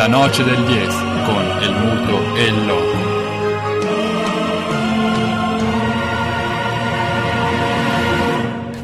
La noce del 10 con el muto e il loco.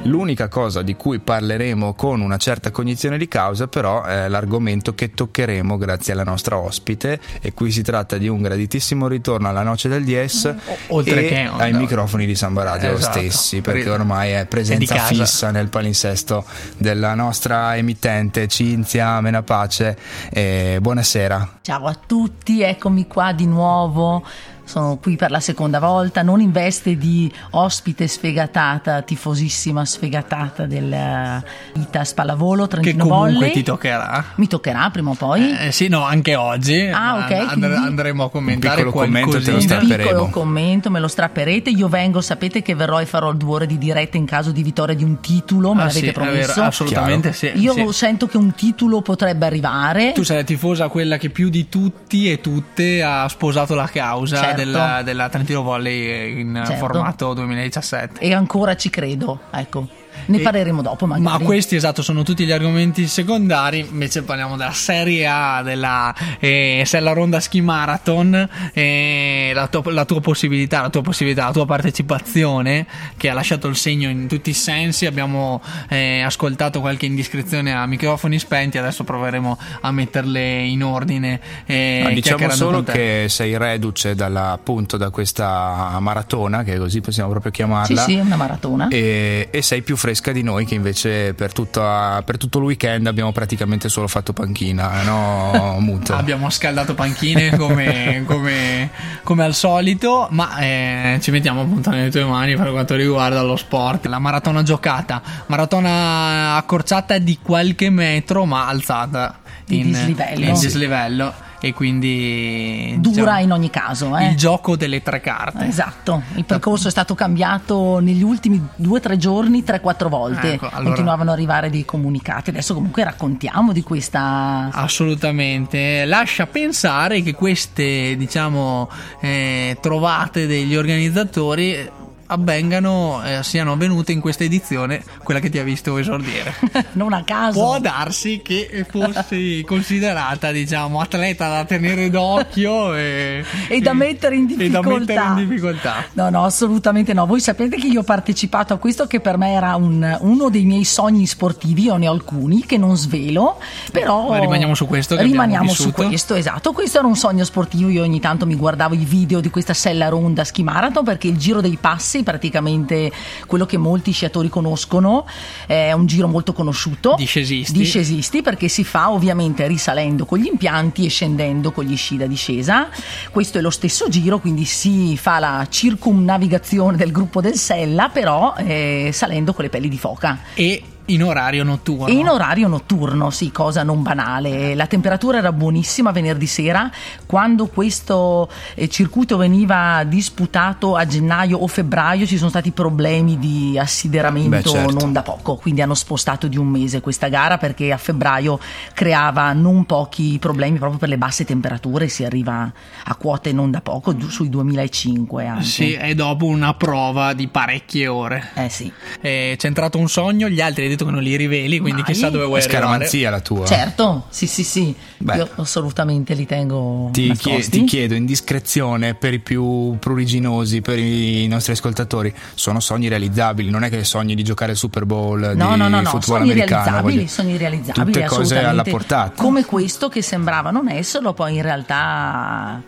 L'unica cosa di cui parleremo con una certa cognizione di causa però è l'argomento che toccheremo grazie alla nostra ospite e qui si tratta di un graditissimo ritorno alla noce del Dies oltre e che ai no. microfoni di Samba Radio Esatto. stessi perché Per- ormai è presenza è fissa nel palinsesto della nostra emittente Cinzia Menapace e buonasera Ciao a tutti, eccomi qua di nuovo. Sono qui per la seconda volta, non in veste di ospite sfegatata, tifosissima sfegatata del Itas Pallavolo Che Trentino comunque Volley. ti toccherà. Mi toccherà prima o poi. Eh, sì, no, anche oggi. Ah, ok, And- andremo a commentare piccolo commento te lo sta- un piccolo strapperemo. commento, me lo strapperete. Io vengo, sapete che verrò e farò il due ore di diretta in caso di vittoria di un titolo, me Ah, l'avete sì, è vero, promesso. assolutamente sì. Io sì. sento che un titolo potrebbe arrivare. Tu sei la tifosa quella che più di tutti e tutte ha sposato la causa Certo. Della, della Trentino Volley in Certo. formato 2017. E ancora ci credo, ecco. Ne E- parleremo dopo magari. Ma questi esatto sono tutti gli argomenti secondari, invece parliamo della Serie A, della eh, Sella Ronda Ski Marathon, eh, la, tua, la tua possibilità, la tua possibilità, la tua partecipazione che ha lasciato il segno in tutti i sensi, abbiamo eh, ascoltato qualche indiscrezione a microfoni spenti, adesso proveremo a metterle in ordine. eh, No, diciamo chiacchierando solo che sei reduce dalla, appunto da questa maratona che così possiamo proprio Sì, chiamarla sì, è una maratona. e, e sei più fresca di noi che invece per, tutta- per tutto il weekend abbiamo praticamente solo fatto panchina, no muto? Abbiamo scaldato panchine come, come- come al solito, ma eh, ci mettiamo appunto nelle tue mani per quanto riguarda lo sport. La maratona giocata, maratona accorciata di qualche metro, ma alzata Di in dislivello. in dislivello, e quindi Dura diciamo, in ogni caso, eh. il gioco delle tre carte. Esatto, il percorso è stato cambiato negli ultimi due o tre giorni 3-4 volte, Ecco, allora- continuavano ad arrivare dei comunicati, adesso comunque raccontiamo di questa... Assolutamente, lascia pensare che queste, diciamo, eh, trovate degli organizzatori avvengano, eh, siano avvenute in questa edizione, quella che ti ha visto esordire. non a caso. Può darsi che fossi considerata, diciamo, atleta da tenere d'occhio e, E da mettere in e da difficoltà. mettere in difficoltà. No, no, assolutamente no. Voi sapete che io ho partecipato a questo che per me era un- uno dei miei sogni sportivi, io ne ho alcuni che non svelo, però... Ma rimaniamo su questo Rimaniamo su questo, esatto. Questo era un sogno sportivo, io ogni tanto mi guardavo i video di questa sella ronda ski marathon perché il giro dei passi, praticamente quello che molti sciatori conoscono, è un giro molto conosciuto. Discesisti. Discesisti perché si fa ovviamente risalendo con gli impianti e scendendo con gli sci da discesa. Questo è lo stesso giro, quindi si fa la circumnavigazione del gruppo del Sella, però eh, salendo con le pelli di foca. E in orario notturno. In orario notturno, sì, cosa non banale. La temperatura era buonissima venerdì sera, quando questo eh, circuito veniva disputato a gennaio o febbraio ci sono stati problemi di assideramento Beh, certo. non da poco, quindi hanno spostato di un mese questa gara perché a febbraio creava non pochi problemi proprio per le basse temperature, si arriva a quote non da poco, giù sui 2005 anche. Sì, e dopo una prova di parecchie ore. Eh sì. Eh, c'è entrato un sogno, gli altri detto che non li riveli, quindi Mai. chissà dove vuoi È scaramanzia la tua. Certo, sì, sì, sì. Beh. Io assolutamente li tengo Ti, nascosti. chie- ti chiedo in discrezione per i più pruriginosi, per i nostri ascoltatori, sono sogni realizzabili, non è che sogni di giocare il Super Bowl, No, di no, no, no, football sogni americano, realizzabili, voglio- sogni realizzabili, tutte cose alla portata. Come questo che sembrava non esserlo, poi in realtà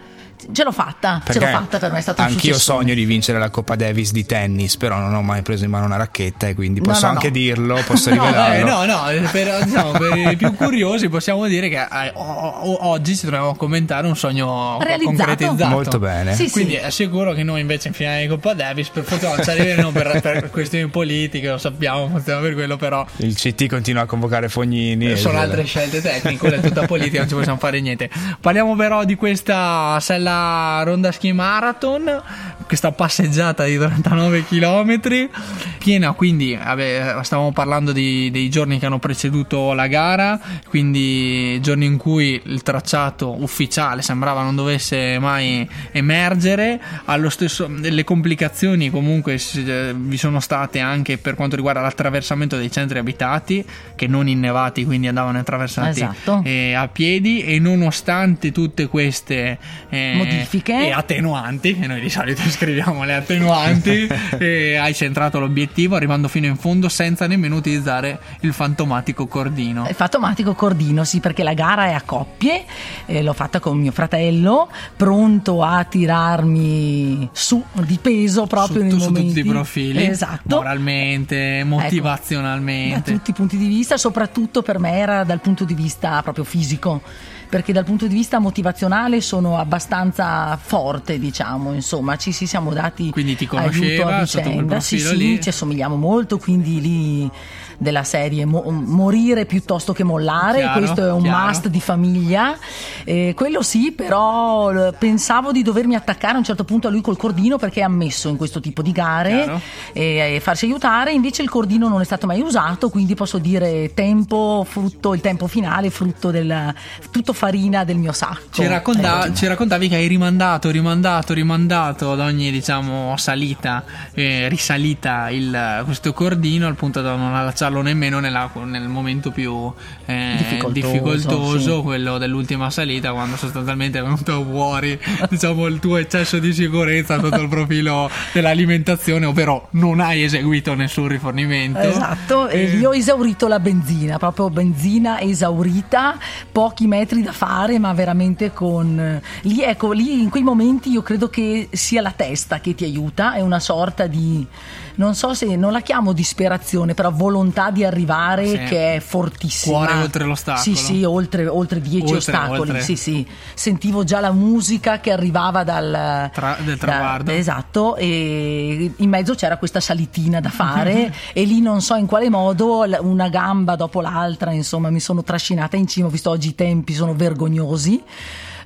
ce l'ho fatta, ce l'ho Perché fatta per me è stato Anch'io successo. sogno di vincere la Coppa Davis di tennis, però non ho mai preso in mano una racchetta e quindi No, posso no, anche no. dirlo, posso No, rivelarlo. eh, no, no, per, diciamo, per i più curiosi possiamo dire che eh, o- o- oggi ci troviamo a commentare un sogno Realizzato. concretizzato. Molto bene. Sì, Quindi sì. è sicuro che noi invece in finale di Coppa Davis per fortuna ci arriveremo per, per questioni politiche, lo sappiamo, funziona per quello, però Il CT continua a convocare Fognini. e- sono altre scelte tecniche, quella è tutta politica, non ci possiamo fare niente. Parliamo però di questa Sella della Ronda Ski Marathon, questa passeggiata di 39 km, piena quindi, vabbè, stavamo parlando di, dei giorni che hanno preceduto la gara, quindi giorni in cui il tracciato ufficiale sembrava non dovesse mai emergere, allo stesso le complicazioni comunque vi sono state anche per quanto riguarda l'attraversamento dei centri abitati che non innevati quindi andavano attraversati Esatto. eh, a piedi e nonostante tutte queste eh, Modifiche. e attenuanti che noi di solito scriviamo le attenuanti eh, hai centrato l'obiettivo arrivando fino in fondo senza nemmeno utilizzare il fantomatico cordino Il fantomatico cordino, sì, perché la gara è a coppie, eh, l'ho fatta con mio fratello, pronto a tirarmi su di peso proprio su, nei su momenti. tutti i profili Esatto. moralmente Ecco, motivazionalmente da tutti i punti di vista, soprattutto per me era dal punto di vista proprio fisico, perché dal punto di vista motivazionale sono abbastanza forte, diciamo, insomma, ci si siamo dati Quindi ti aiuto conosceva a sotto quel vicenda. Sì, sì, lì? ci assomigliamo molto, quindi lì della serie mo- morire piuttosto che mollare, Chiaro, questo è un chiaro. must di famiglia. Eh, quello sì, però eh, pensavo di dovermi attaccare a un certo punto a lui col cordino perché è ammesso in questo tipo di gare e, e farsi aiutare, invece il cordino non è stato mai usato, quindi posso dire tempo, frutto, il tempo finale, frutto del tutto farina del mio sacco. Ci, racconta- Ecco. ci raccontavi che hai rimandato, rimandato, rimandato ad ogni diciamo salita, eh, risalita il- questo cordino al punto da non allacciarlo nemmeno nella- nel momento più eh, Difficoltoso, difficoltoso, sì. quello dell'ultima salita, quando sostanzialmente è venuto fuori diciamo, il tuo eccesso di sicurezza sotto il profilo dell'alimentazione, ovvero non hai eseguito nessun rifornimento. Esatto, e Eh, lì ho esaurito la benzina, proprio benzina esaurita, pochi metri da fare, ma veramente con... Lì, ecco, lì in quei momenti io credo che sia la testa che ti aiuta, è una sorta di... non so se, non la chiamo disperazione, però volontà di arrivare Sì. che è fortissima. Cuore oltre l'ostacolo. Sì, sì, oltre, oltre dieci Oltre, ostacoli, oltre. sì, sì. Sentivo già la musica che arrivava dal... Tra- del da- traguardo. esatto, e in mezzo c'era questa salitina da fare e lì non so in quale modo una gamba dopo l'altra, insomma, mi sono trascinata in cima, ho visto oggi i tempi sono vergognosi.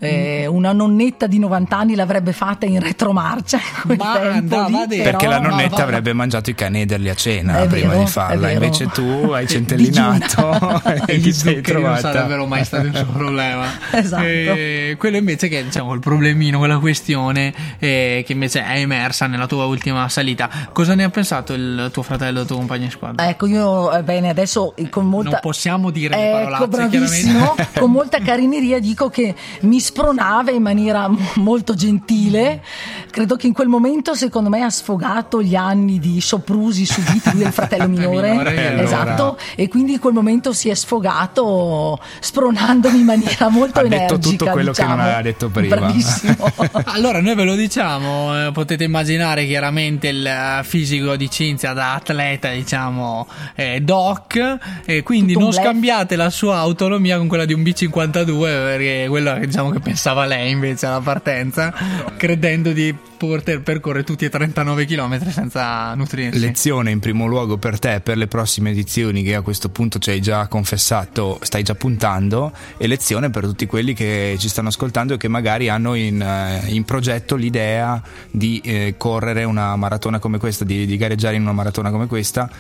Eh, una nonnetta di 90 anni l'avrebbe fatta in retromarcia Ma tempo andava lì, dire- Perché la però- nonnetta ma- avrebbe mangiato i canederli a cena È prima vero, di farla, invece tu hai centellinato e gli ti sei zuccheri non trovata. sarebbero mai stati un suo problema. Esatto. E quello invece che è diciamo, il problemino, quella questione eh, che invece è emersa nella tua ultima salita. Cosa ne ha pensato il tuo fratello, il tuo compagno di squadra? Ecco, io eh, bene, adesso eh, con molta Non possiamo dire le Ecco, parolacce, bravissimo. chiaramente. Con molta carineria dico che mi spronava in maniera molto gentile. Credo che in quel momento, secondo me, ha sfogato gli anni di soprusi subiti il fratello minore. Minore, e allora- esatto. E quindi in quel momento si è sfogato spronandomi in maniera molto Ha detto energica. tutto quello che non diciamo. aveva detto prima. Bravissimo. Allora, noi ve lo diciamo, eh, potete immaginare chiaramente il eh, fisico di Cinzia da atleta, diciamo, eh, doc, e quindi Tutto non scambiate la sua autonomia con quella di un B52, perché quello diciamo che pensava lei invece alla partenza, credendo di poter percorrere tutti e 39 km senza nutrirsi. Lezione in primo luogo per te per le prossime edizioni che a questo punto ci hai già confessato, stai già puntando e lezione per tutti quelli che ci stanno ascoltando e che magari hanno in, eh, in progetto l'idea di eh, correre una maratona come questa, di, di gareggiare in una maratona come questa.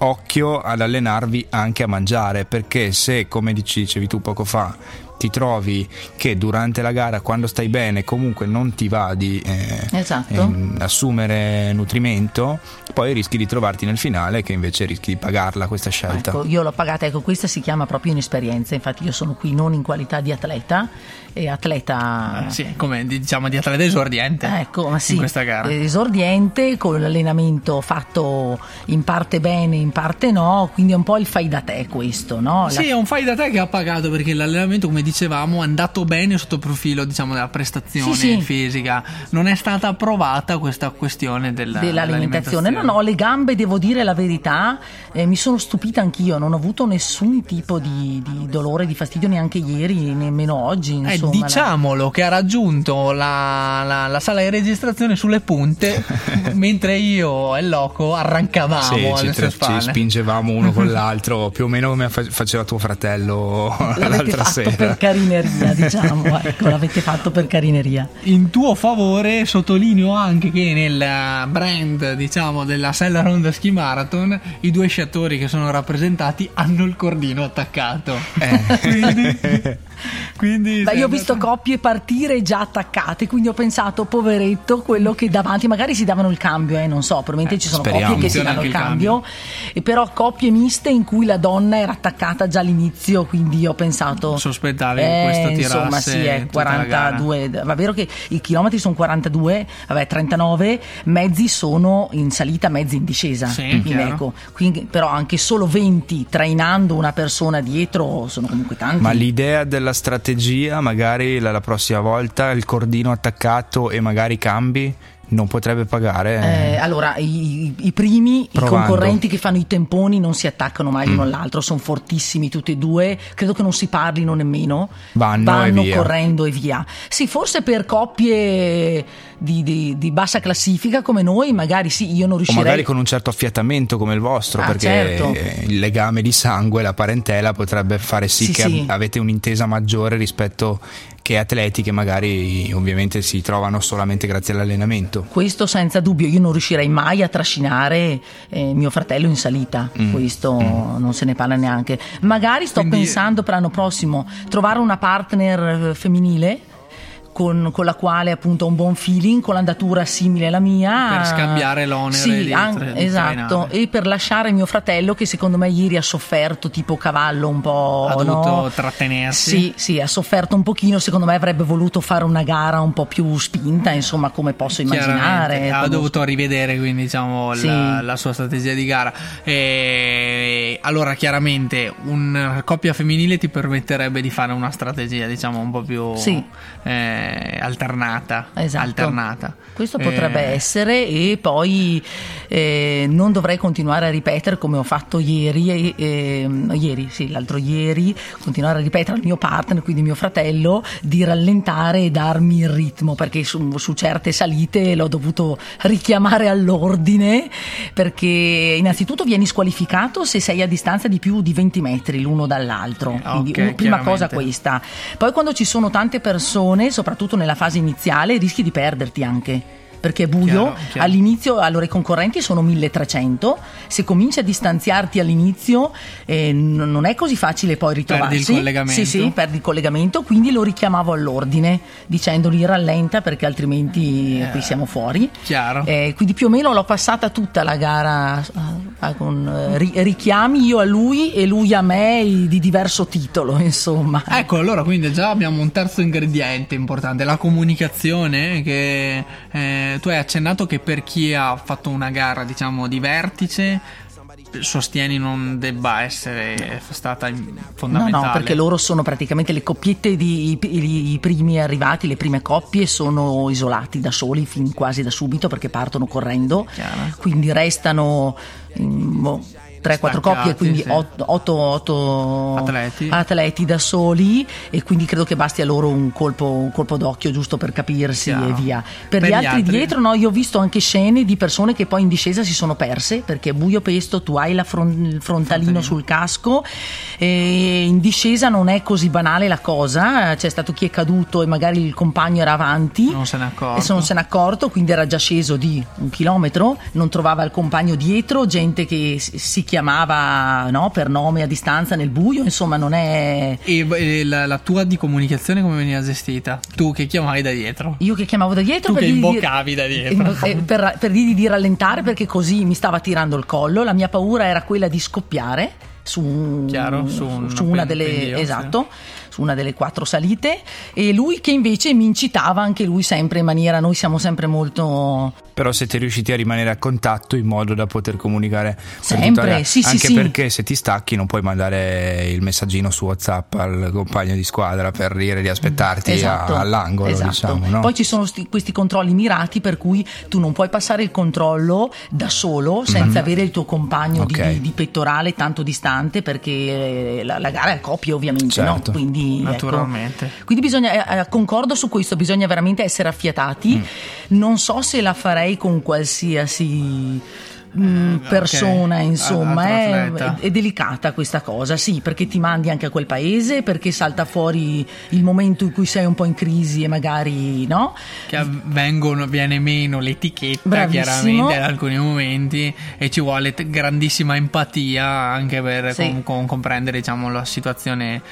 Occhio ad allenarvi anche a mangiare perché se come dicevi tu poco fa ti trovi che durante la gara quando stai bene comunque non ti va di eh, Esatto. ehm, assumere nutrimento, poi rischi di trovarti nel finale che invece rischi di pagarla questa scelta. Ecco, io l'ho pagata, ecco, questa si chiama proprio inesperienza, infatti io sono qui non in qualità di atleta, e atleta... Eh, sì, come diciamo di atleta esordiente Ecco, ma sì, in questa gara. eh, esordiente con l'allenamento fatto in parte bene, in parte no, quindi è un po' il fai da te questo, no? La- Sì, è un fai da te che ha pagato perché l'allenamento, come dicevamo, è andato bene sotto il profilo diciamo, della prestazione Sì, sì. fisica. Non è stata approvata questa questione della, dell'alimentazione. No, no, le gambe, devo dire la verità, eh, mi sono stupita anch'io, non ho avuto nessun tipo di, di dolore, di fastidio neanche ieri, nemmeno oggi. Eh, Insomma, diciamolo che ha raggiunto la, la- la sala di registrazione sulle punte mentre io e Loco arrancavamo Sì, ci, tra- ci spingevamo uno con l'altro, più o meno come fa- faceva tuo fratello L'avete l'altra fatto sera. Carineria, diciamo, ecco, l'avete fatto per carineria. In tuo favore sottolineo anche che nel brand, diciamo, della Sella Ronda Ski Marathon i due sciatori che sono rappresentati hanno il cordino attaccato. Eh. quindi, quindi Beh, io ho visto coppie partire già attaccate, quindi ho pensato, poveretto, quello che davanti, magari si davano il cambio, eh, non so, probabilmente eh, ci sono speriamo. coppie che si danno il cambio, cambio, però coppie miste in cui la donna era attaccata già all'inizio, quindi ho pensato... Sospettavi eh, questo tirasse Insomma, sì, è 42, va vero che i chilometri sono 42, vabbè 39, mezzi sono in salita, mezzi in discesa, sì, quindi, ecco, quindi, però anche solo 20 trainando una persona dietro sono comunque tanti. Ma l'idea della strategia, magari la, la prossima volta il cordino attaccato e magari cambi? Non potrebbe pagare? Eh, allora, i, i primi, Provando. i concorrenti che fanno i temponi non si attaccano mai mm. l'uno all'altro, sono fortissimi tutti e due, credo che non si parlino nemmeno, vanno, vanno e correndo e via. Sì, forse per coppie di, di, di, bassa classifica come noi, magari sì, io non riuscirei. O magari con un certo affiatamento come il vostro, ah, perché certo. il legame di sangue, la parentela potrebbe fare sì, sì che sì. avete un'intesa maggiore rispetto che atleti che magari ovviamente si trovano solamente grazie all'allenamento. Questo senza dubbio, io non riuscirei mai a trascinare eh, mio fratello in salita, mm. questo mm. non se ne parla neanche. Magari sto Quindi... pensando per l'anno prossimo trovare una partner eh, femminile con, con, la quale appunto ho un buon feeling, con l'andatura simile alla mia. Per scambiare l'onere. Sì, di, an- di esatto. Trainare. E per lasciare mio fratello che secondo me ieri ha sofferto tipo cavallo un po'. Ha dovuto no? trattenersi. Sì, sì, ha sofferto un pochino. Secondo me avrebbe voluto fare una gara un po' più spinta, insomma, come posso immaginare. Ha dovuto rivedere quindi diciamo sì. la, la, sua strategia di gara. E allora, chiaramente, una coppia femminile ti permetterebbe di fare una strategia, diciamo, un po' più. Sì. Eh, alternata, esatto. alternata. Questo potrebbe eh. essere e poi eh, non dovrei continuare a ripetere come ho fatto ieri, eh, ieri, sì, l'altro ieri, continuare a ripetere al mio partner, quindi mio fratello, di rallentare e darmi il ritmo perché su, su certe salite l'ho dovuto richiamare all'ordine perché innanzitutto vieni squalificato se sei a distanza di più di 20 metri l'uno dall'altro. Quindi okay, prima cosa questa. Poi quando ci sono tante persone, soprattutto soprattutto nella fase iniziale, rischi di perderti anche perché è buio. Chiaro, chiaro. All'inizio, allora i concorrenti sono 1300, se cominci a distanziarti all'inizio eh, non è così facile poi ritrovarsi. Perdi il collegamento. Sì, sì, perdi il collegamento, quindi lo richiamavo all'ordine dicendogli rallenta perché altrimenti eh, qui siamo fuori. Chiaro. Eh, quindi più o meno l'ho passata tutta la gara eh, con eh, ri- richiami io a lui e lui a me di diverso titolo, insomma. Ecco, allora quindi già abbiamo un terzo ingrediente importante, la comunicazione che eh, tu hai accennato che per chi ha fatto una gara, diciamo, di vertice, sostieni non debba essere stata fondamentale. No, no, perché loro sono praticamente le coppiette di i, i, primi arrivati, le prime coppie sono isolati da soli fin quasi da subito perché partono correndo, Chiaro. quindi restano in, boh, 3-4 coppie, quindi 8 sì. atleti. atleti. da soli e quindi credo che basti a loro un colpo, un colpo d'occhio giusto per capirsi Chiaro. e via. Per, per gli, altri, altri, dietro no, io ho visto anche scene di persone che poi in discesa si sono perse perché è buio pesto, tu hai fron- il frontalino, frontalino sul casco e in discesa non è così banale la cosa, c'è stato chi è caduto e magari il compagno era avanti non se n'è accorto, e se non se n'è accorto quindi era già sceso di un chilometro, non trovava il compagno dietro, gente che si chiamava no, per nome a distanza nel buio, insomma non è... E, e la, la, tua di comunicazione come veniva gestita? Tu che chiamavi da dietro? Io che chiamavo da dietro? Tu che imboccavi da dietro? Eh, per, per dirgli di rallentare perché così mi stava tirando il collo, la mia paura era quella di scoppiare su, Chiaro, su, un, su una delle... Esatto. Sì su una delle quattro salite e lui che invece mi incitava anche lui sempre in maniera, noi siamo sempre molto... Però siete riusciti a rimanere a contatto in modo da poter comunicare sempre, sì, anche sì, perché se ti stacchi non puoi mandare il messaggino su WhatsApp al compagno di squadra per dire di aspettarti esatto, a, all'angolo, esatto. diciamo, no? Poi ci sono sti, questi controlli mirati per cui tu non puoi passare il controllo da solo senza mm. avere il tuo compagno okay. di, di, pettorale tanto distante perché la, la gara è a coppia ovviamente, certo. no? Quindi Ecco. Naturalmente. Ecco. Quindi bisogna, eh, eh, concordo su questo, bisogna veramente essere affiatati. Mm. Non so se la farei con qualsiasi mh, persona, ok. insomma, è, è delicata questa cosa, sì, perché ti mandi anche a quel paese, perché salta fuori il momento in cui sei un po' in crisi e magari no. che avvengono, viene meno l'etichetta Bravissimo. chiaramente in alcuni momenti e ci vuole t- grandissima empatia anche per Sì. com- com- comprendere diciamo, la situazione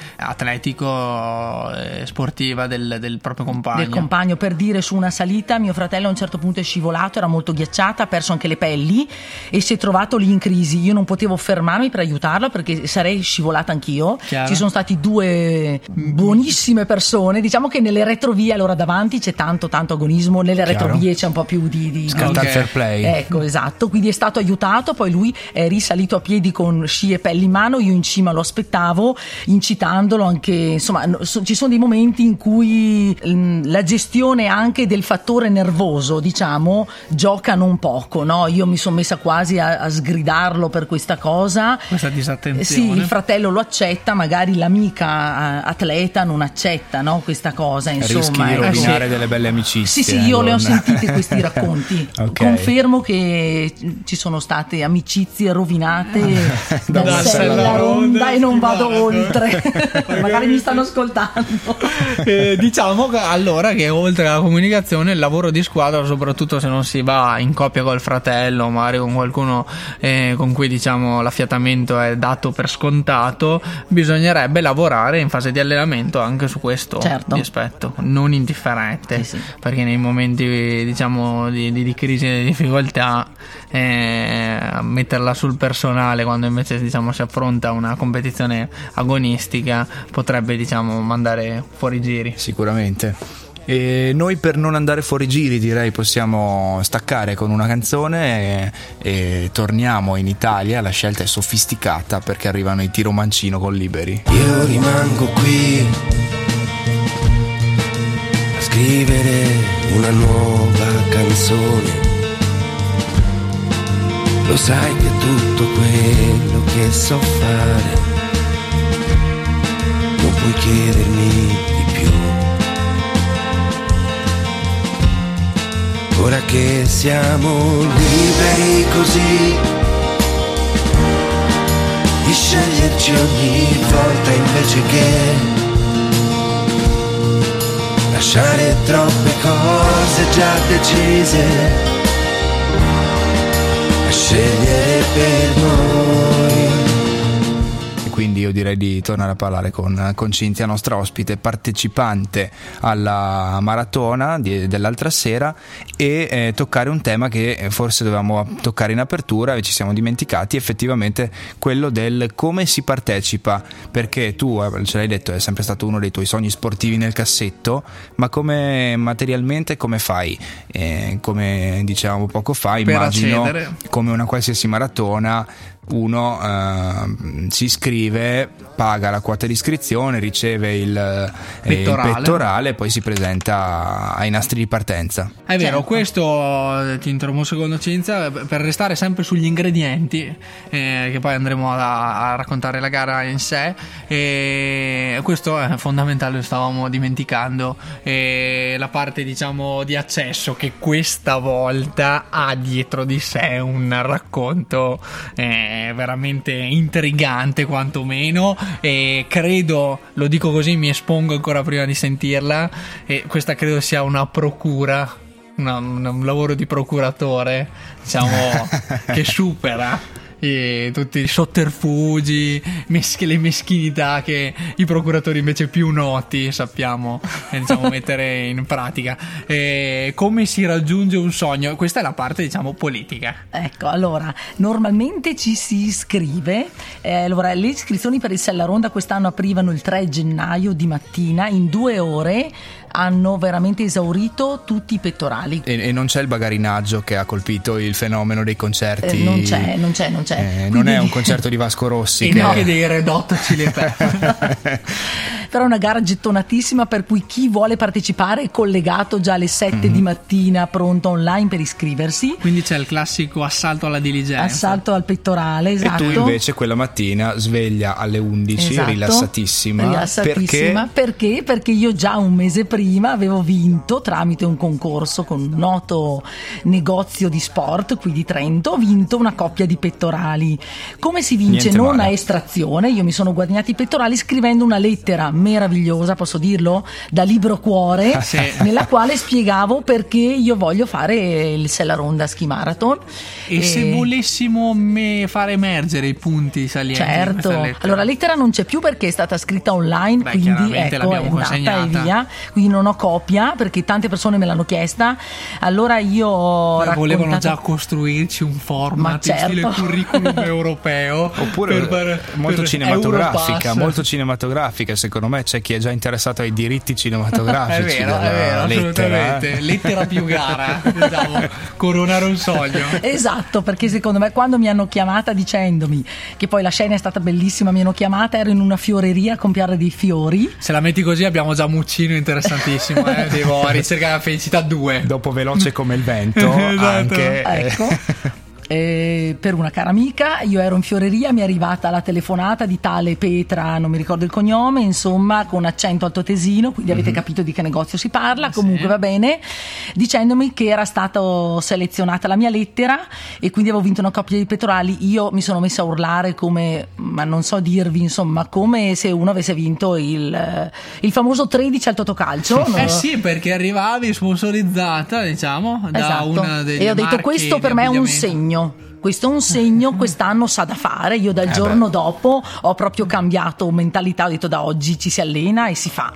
atletico e sportiva del, del proprio compagno. del compagno per dire su una salita mio fratello a un certo punto è scivolato era molto ghiacciata ha perso anche le pelli e si è trovato lì in crisi io non potevo fermarmi per aiutarlo perché sarei scivolata anch'io Chiaro. ci sono stati due buonissime persone diciamo che nelle retrovie allora davanti c'è tanto tanto agonismo nelle Chiaro. retrovie c'è un po' più di, di Scatta il Ok. fair play. Ecco, esatto, quindi è stato aiutato, poi lui è risalito a piedi con sci e pelli in mano, io in cima lo aspettavo, incitandolo anche, insomma, so- ci sono dei momenti in cui mm, la gestione anche del fattore nervoso, diciamo, gioca non poco, no? Io mi sono messa quasi a, a sgridarlo per questa cosa. Questa Eh, Sì, disattenzione. il fratello lo accetta, magari l'amica eh, atleta non accetta no, questa cosa, Rischi insomma. di ecco. rovinare delle belle amicizie. Sì, sì, io le ho sentiti questi racconti. Ok. Confermo che ci sono state amicizie rovinate Da una Sella Ronda e non vado oltre. Magari mi stanno ascoltando. Eh, diciamo allora che oltre alla comunicazione il lavoro di squadra soprattutto se non si va in coppia col fratello magari con qualcuno eh, con cui diciamo l'affiatamento è dato per scontato bisognerebbe lavorare in fase di allenamento anche su questo Certo. aspetto non indifferente Sì, sì. perché nei momenti diciamo di, di- di crisi e di difficoltà eh, metterla sul personale quando invece diciamo si affronta una competizione agonistica potrebbe diciamo mandare fuori giri Sicuramente. E noi per non andare fuori giri direi possiamo staccare con una canzone e, e torniamo in Italia, la scelta è sofisticata perché arrivano i tiro mancino con liberi. Io rimango qui a scrivere una nuova canzone. Lo sai che tutto quello che so fare non puoi chiedermi di più. Ora che siamo liberi così di sceglierci ogni volta invece che lasciare troppe cose già decise a scegliere per noi. Quindi io direi di tornare a parlare con, con Cinzia, nostra ospite, partecipante alla maratona di- dell'altra sera e eh, toccare un tema che eh, forse dovevamo toccare in apertura e ci siamo dimenticati, effettivamente quello del come si partecipa, perché tu eh, ce l'hai detto è sempre stato uno dei tuoi sogni sportivi nel cassetto, ma come materialmente come fai? Eh, come dicevamo poco fa, Per immagino accedere. come una qualsiasi maratona uno eh, si iscrive, paga la quota di iscrizione, riceve il eh, Pettorale. il pettorale e poi si presenta ai nastri di partenza. È vero, Certo. questo eh, ti interrompo un secondo Cinzia per restare sempre sugli ingredienti eh, che poi andremo a, a raccontare la gara in sé e questo è fondamentale, lo stavamo dimenticando e la parte diciamo di accesso che questa volta ha dietro di sé un racconto eh, veramente intrigante quantomeno e credo, lo dico così mi espongo ancora prima di sentirla e questa credo sia una procura una- un, un lavoro di procuratore, diciamo, che supera i- tutti i sotterfugi, mesche- le meschinità che i procuratori invece più noti sappiamo eh, diciamo, mettere in pratica. E come si raggiunge un sogno? Questa è la parte, diciamo, politica. Ecco, allora, normalmente ci si iscrive, eh, allora, le iscrizioni per il Sella Ronda quest'anno aprivano il 3 gennaio di mattina, in due ore hanno veramente esaurito tutti i pettorali. E, e non c'è il bagarinaggio che ha colpito il fenomeno dei concerti. Eh, non c'è, non c'è, non c'è. Eh, non Quindi- è un concerto di Vasco Rossi. E che... neanche dei Red Hot Chili però è una gara gettonatissima per cui chi vuole partecipare è collegato già alle 7 di mattina pronto online per iscriversi. Quindi c'è il classico assalto alla diligenza. Assalto al pettorale, esatto. E tu invece quella mattina sveglia alle 11, Esatto. rilassatissima. Rilassatissima. Perché? Perché io già un mese prima avevo vinto tramite un concorso con un noto negozio di sport qui di Trento, ho vinto una coppia di pettorali. Come si vince? Niente non male. a estrazione, io mi sono guadagnati i pettorali scrivendo una lettera meravigliosa, posso dirlo, da libro cuore, Ah, sì. nella quale spiegavo perché io voglio fare il Sella Ronda Ski Marathon. E se volessimo me- fare emergere i punti salienti Certo, lettera? allora la lettera non c'è più perché è stata scritta online, Beh, quindi ecco, è andata e via, quindi non ho copia perché tante persone me l'hanno chiesta. Allora io Beh, volevano raccontato- già costruirci un Ma format in stile certo. curriculum europeo Oppure per- per- molto per cinematografica, Europass. molto cinematografica. Secondo me c'è chi è già interessato ai diritti è cinematografici. vero, è vero, lettera, assolutamente. Lettera più gara, diciamo, coronare un sogno. Esatto, perché secondo me quando mi hanno chiamata dicendomi che poi la scena è stata bellissima, mi hanno chiamata, ero in una fioreria a comprare dei fiori. Se la metti così abbiamo già Muccino interessantissimo, eh? Devo ricercare la felicità 2. Dopo veloce come il vento, Esatto. anche eh, Ecco. eh, per una cara amica, io ero in fioreria, mi è arrivata la telefonata di tale Petra, non mi ricordo il cognome, insomma, con accento altoatesino, quindi avete capito di che negozio si parla. Comunque va bene, dicendomi che era stata selezionata la mia lettera e quindi avevo vinto una coppia di pettorali. Io mi sono messa a urlare come, ma non so dirvi, insomma, come se uno avesse vinto il, il famoso 13 al Totocalcio. Eh sì, perché arrivavi sponsorizzata, diciamo, da Esatto. una delle E ho detto questo per me è un abbigliamento." Segno. Questo è un segno, quest'anno sa da fare. Io dal Eh giorno beh. dopo ho proprio cambiato mentalità, ho detto da oggi ci si allena e si fa.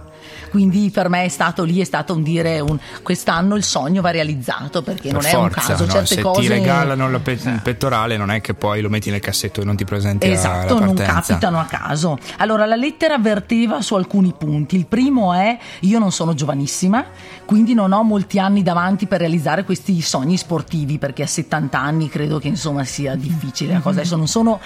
Quindi per me è stato lì, è stato un dire un, quest'anno il sogno va realizzato perché per non è un forza, caso, no? certe se cose ti regalano la pe- il pettorale non è che poi lo metti nel cassetto e non ti presenti Esatto, non capitano a caso. Allora, la lettera verteva su alcuni punti. Il primo è: io non sono giovanissima, quindi non ho molti anni davanti per realizzare questi sogni sportivi, perché a 70 anni credo che insomma sia difficile la cosa. Adesso non sono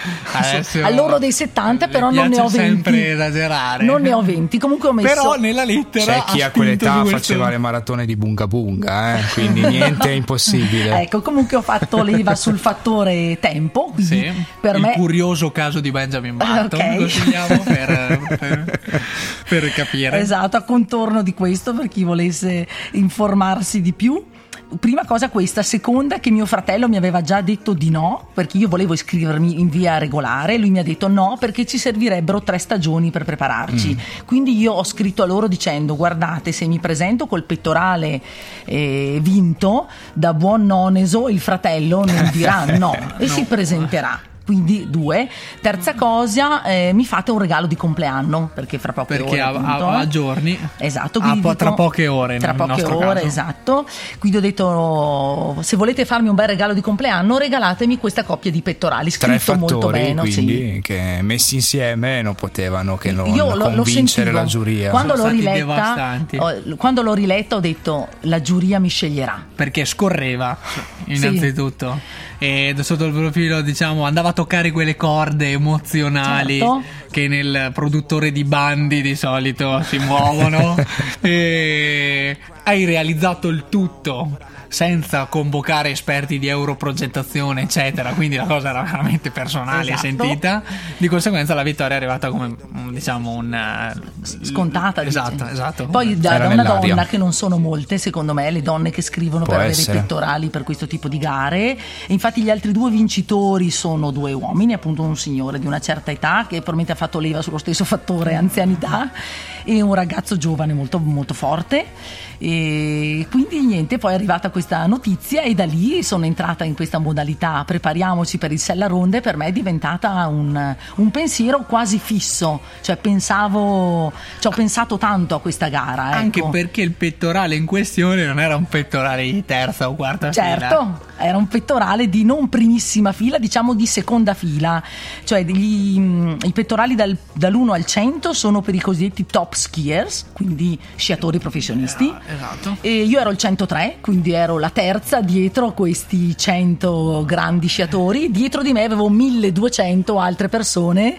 all'oro dei 70, le però non ne ho 20. sempre esagerare. Non ne ho 20. Comunque ho messo Però nella lettera C'è chi ha a quell'età faceva le maratone di bunga bunga, eh? quindi niente è impossibile. Ecco, comunque ho fatto leva sul fattore tempo, Sì, per il me curioso caso di Benjamin Button, Ok. consigliamo per, per- per capire. Esatto, a contorno di questo per chi volesse informarsi di più. Prima cosa questa, seconda che mio fratello mi aveva già detto di no perché io volevo iscrivermi in via regolare, lui mi ha detto no perché ci servirebbero tre stagioni per prepararci. Quindi io ho scritto a loro dicendo guardate se mi presento col pettorale eh, vinto da buon noneso il fratello non dirà no e si presenterà. Quindi due. Terza cosa, eh, mi fate un regalo di compleanno perché fra poche Perché ore a, appunto, a- a giorni, Esatto, a quindi po- dico- tra poche ore. Tra poche nostro ore, caso. esatto. Quindi ho detto: se volete farmi un bel regalo di compleanno, regalatemi questa coppia di pettorali. Tre Scritto molto fattori bene. sì. quindi che messi insieme non potevano che non Io lo, lo convincere sentivo. la giuria. Quando Sono l'ho, stati riletta, devastanti. ho- quando l'ho riletta, ho detto: la giuria mi sceglierà. Perché scorreva, innanzitutto. E sotto il profilo, diciamo, andava a toccare quelle corde emozionali Certo. che nel produttore di bandi di solito si muovono. e hai realizzato il tutto senza convocare esperti di europrogettazione, eccetera. Quindi la cosa era veramente personale e Esatto. sentita. Di conseguenza la vittoria è arrivata come, diciamo, un... eh, Scontata. Esatto, esatto. Poi da, da una nell'aria. donna che non sono molte, secondo me, le donne che scrivono Può per essere. avere pettorali per questo tipo di gare. E infatti gli altri due vincitori sono due uomini, appunto un signore di una certa età che probabilmente ha fatto leva sullo stesso fattore anzianità e un ragazzo giovane molto, molto forte. E quindi niente, poi è arrivata questa notizia e da lì sono entrata in questa modalità prepariamoci per il Sella Ronde per me è diventata un, un pensiero quasi fisso, cioè pensavo, ci ho pensato tanto a questa gara. Anche ecco. perché il pettorale in questione non era un pettorale di terza o quarta fila. Certo. Era un pettorale di non primissima fila, diciamo di seconda fila, cioè gli, mh, i pettorali dal, dall'1 al 100 sono per i cosiddetti top skiers, quindi sciatori professionisti. Esatto. E io ero il 103, quindi ero la terza dietro questi 100 grandi sciatori. Dietro di me avevo 1200 altre persone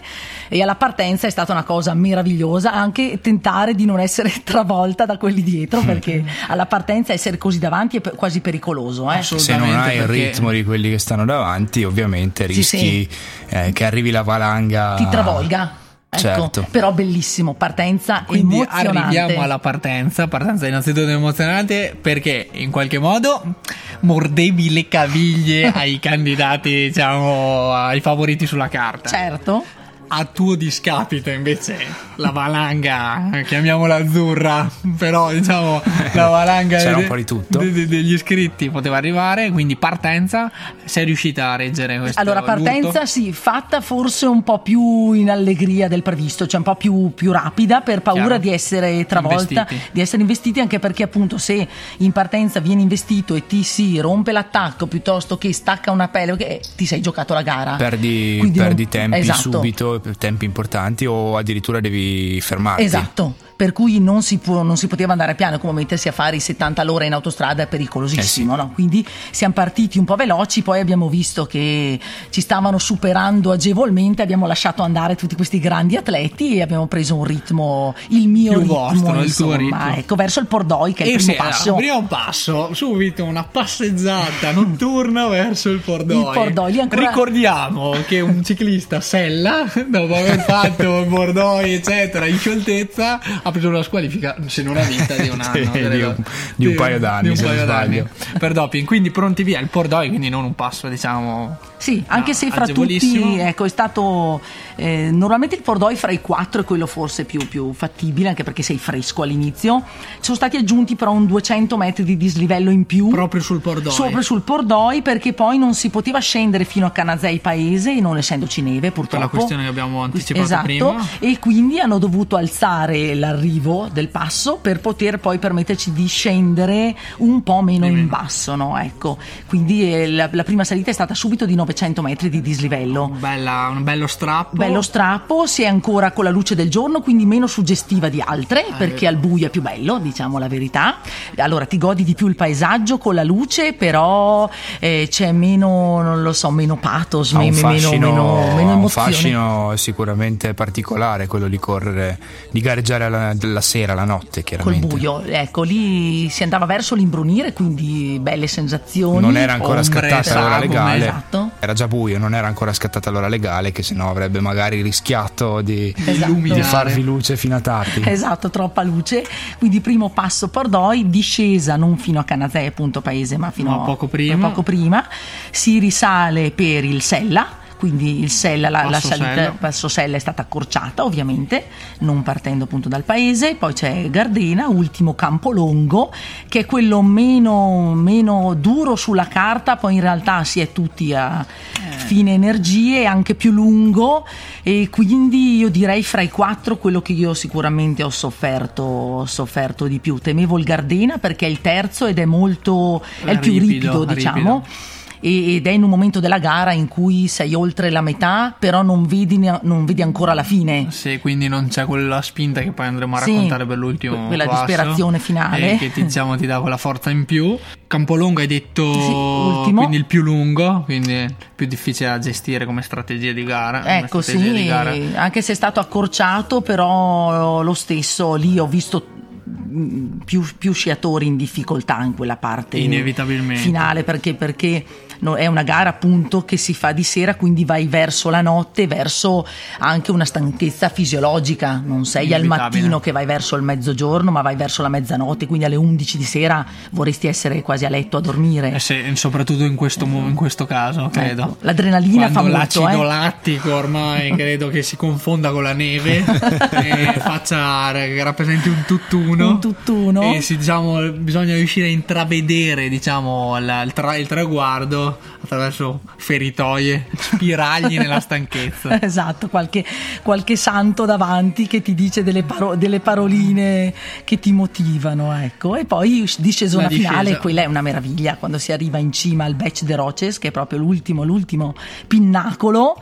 e alla partenza è stata una cosa meravigliosa anche tentare di non essere travolta da quelli dietro perché alla partenza essere così davanti è quasi pericoloso. Eh? Assolutamente, hai il ritmo di quelli che stanno davanti, ovviamente Sì, rischi eh, che arrivi la valanga. Ti travolga. Ecco, Certo. però bellissimo, partenza Quindi emozionante. arriviamo alla partenza, partenza innanzitutto emozionante perché in qualche modo mordevi le caviglie ai candidati, diciamo, ai favoriti sulla carta. Certo. A tuo discapito invece la valanga, chiamiamola azzurra, però diciamo la valanga C'era un de- po' di tutto. de- de- degli iscritti poteva arrivare, quindi partenza, sei riuscita a reggere questo Allora, partenza l'urto? sì, fatta forse un po' più in allegria del previsto, cioè un po' più, più rapida per paura Chiaro. di essere travolta, Investiti. di essere investiti, anche perché appunto se in partenza vieni investito e ti si rompe l'attacco piuttosto che stacca una pelle, ti sei giocato la gara. Perdi, Quindi non- perdi tempi esatto. subito, tempi importanti o addirittura devi fermarti. Esatto, per cui non si, può- non si poteva andare piano, come mettersi a fare i 70 all'ora in autostrada è pericolosissimo, Eh sì. no? quindi siamo partiti un po' veloci, poi abbiamo visto che ci stavano superando agevolmente, abbiamo lasciato andare tutti questi grandi atleti e abbiamo preso un ritmo, il mio Più ritmo, vostro, il tuo insomma, ritmo. ecco, verso il Pordoi che è il E primo sì, passo. allora, primo passo, subito una passeggiata notturna verso il Pordoi. Il Pordoi, ancora- Ricordiamo che un ciclista Sella, dopo aver fatto il Pordoi, eccetera, in scioltezza, ha preso una squalifica, se non a vita, di un anno. di credo. un- di un paio d'anni, di un paio d'anni. Per doping, quindi pronti via il Pordoi, quindi non un passo, diciamo... Sì, anche No, se fra tutti ecco, è stato eh, normalmente il Pordoi fra i quattro è quello forse più, più fattibile, anche perché sei fresco all'inizio. Sono stati aggiunti però un 200 metri di dislivello in più. Proprio sul Pordoi. Sopra sul Pordoi perché poi non si poteva scendere fino a Canazei paese non essendoci neve purtroppo la questione che abbiamo anticipato esatto, prima. e quindi hanno dovuto alzare l'arrivo del passo per poter poi permetterci di scendere un po' meno Di in meno. basso no? ecco. quindi eh, la, la prima salita è stata subito di 900 metri di dislivello Bella, un bello strappo. Bello strappo, si è ancora con la luce del giorno, quindi meno suggestiva di altre, Ah, perché vero. al buio è più bello, diciamo la verità. Allora ti godi di più il paesaggio con la luce, però eh, c'è meno, non lo so, meno pathos, un me- meno, fascino, meno, meno un emozione. fascino sicuramente particolare quello di correre, di gareggiare la, la sera, la notte, Col chiaramente. buio, ecco, lì si andava verso l'imbrunire, quindi belle sensazioni. Non era ancora Ombre, scattata l'ora sagume, legale, esatto. era già buio, non era ancora scattata l'ora legale, che sennò avrebbe magari rischiato di, Esatto. di farvi luce fino a tardi. Esatto, troppa luce. Quindi primo passo Pordoi, discesa non fino a Canazei, appunto paese, ma fino Ma poco prima. poco prima. Si risale per il Sella. Quindi il Sella, la, la salita Sella. Passo Sella è stata accorciata ovviamente, non partendo appunto dal paese, poi c'è Gardena, ultimo Campolongo, che è quello meno, meno duro sulla carta, poi in realtà si è tutti a Eh. fine energie, anche più lungo e quindi io direi fra i quattro quello che io sicuramente ho sofferto, ho sofferto di più. Temevo il Gardena perché è il terzo ed è molto, è il più Ripido, ripido, diciamo. ripido. Ed è in un momento della gara in cui sei oltre la metà, però non vedi, non vedi ancora la fine. Sì, quindi non c'è quella spinta che poi andremo a Sì, raccontare per l'ultimo quella passo, disperazione finale. e che ti, diciamo, ti dà quella forza in più Campolongo hai detto Sì, ultimo. quindi il più lungo quindi più difficile da gestire come strategia di gara Ecco di sì, gara. anche se è stato accorciato, però lo stesso lì ho visto mm, più, più sciatori in difficoltà in quella parte Inevitabilmente. finale perché, perché no, è una gara appunto che si fa di sera quindi vai verso la notte verso anche una stanchezza fisiologica. Non sei al mattino che vai verso il mezzogiorno ma vai verso la mezzanotte quindi alle 11 di sera vorresti essere quasi a letto a dormire. Eh sì, soprattutto in questo, in questo caso credo. Ecco, l'adrenalina Quando fa molto, l'acido eh. lattico ormai credo che si confonda con la neve e faccia che rappresenti un tutt'uno, Un tutt'uno. E sì, diciamo, bisogna riuscire a intravedere diciamo, la- il, tra- il traguardo attraverso feritoie, spiragli nella stanchezza. Esatto, qualche, qualche santo davanti che ti dice delle, paro- delle paroline che ti motivano, ecco. E poi discesona finale, quella è una meraviglia quando si arriva in cima al Bec de Roches, che è proprio l'ultimo, l'ultimo pinnacolo,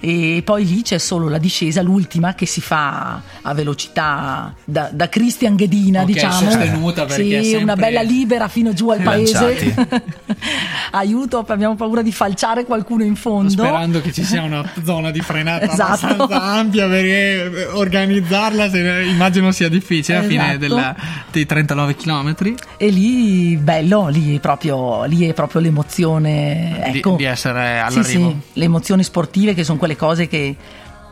e poi lì c'è solo la discesa, l'ultima che si fa a velocità da, da Christian Ghedina, Ok, diciamo. sostenuta, perché sì, una bella libera fino giù al paese. Aiuto, abbiamo paura di falciare qualcuno in fondo. Sperando che ci sia una zona di frenata Esatto. abbastanza ampia perché organizzarla se- immagino sia difficile a fine Esatto. della- dei 39 km E lì bello, lì è proprio, lì è proprio l'emozione. di, Ecco. di essere Sì, all'arrivo. sì, le emozioni sportive che sono quelle cose che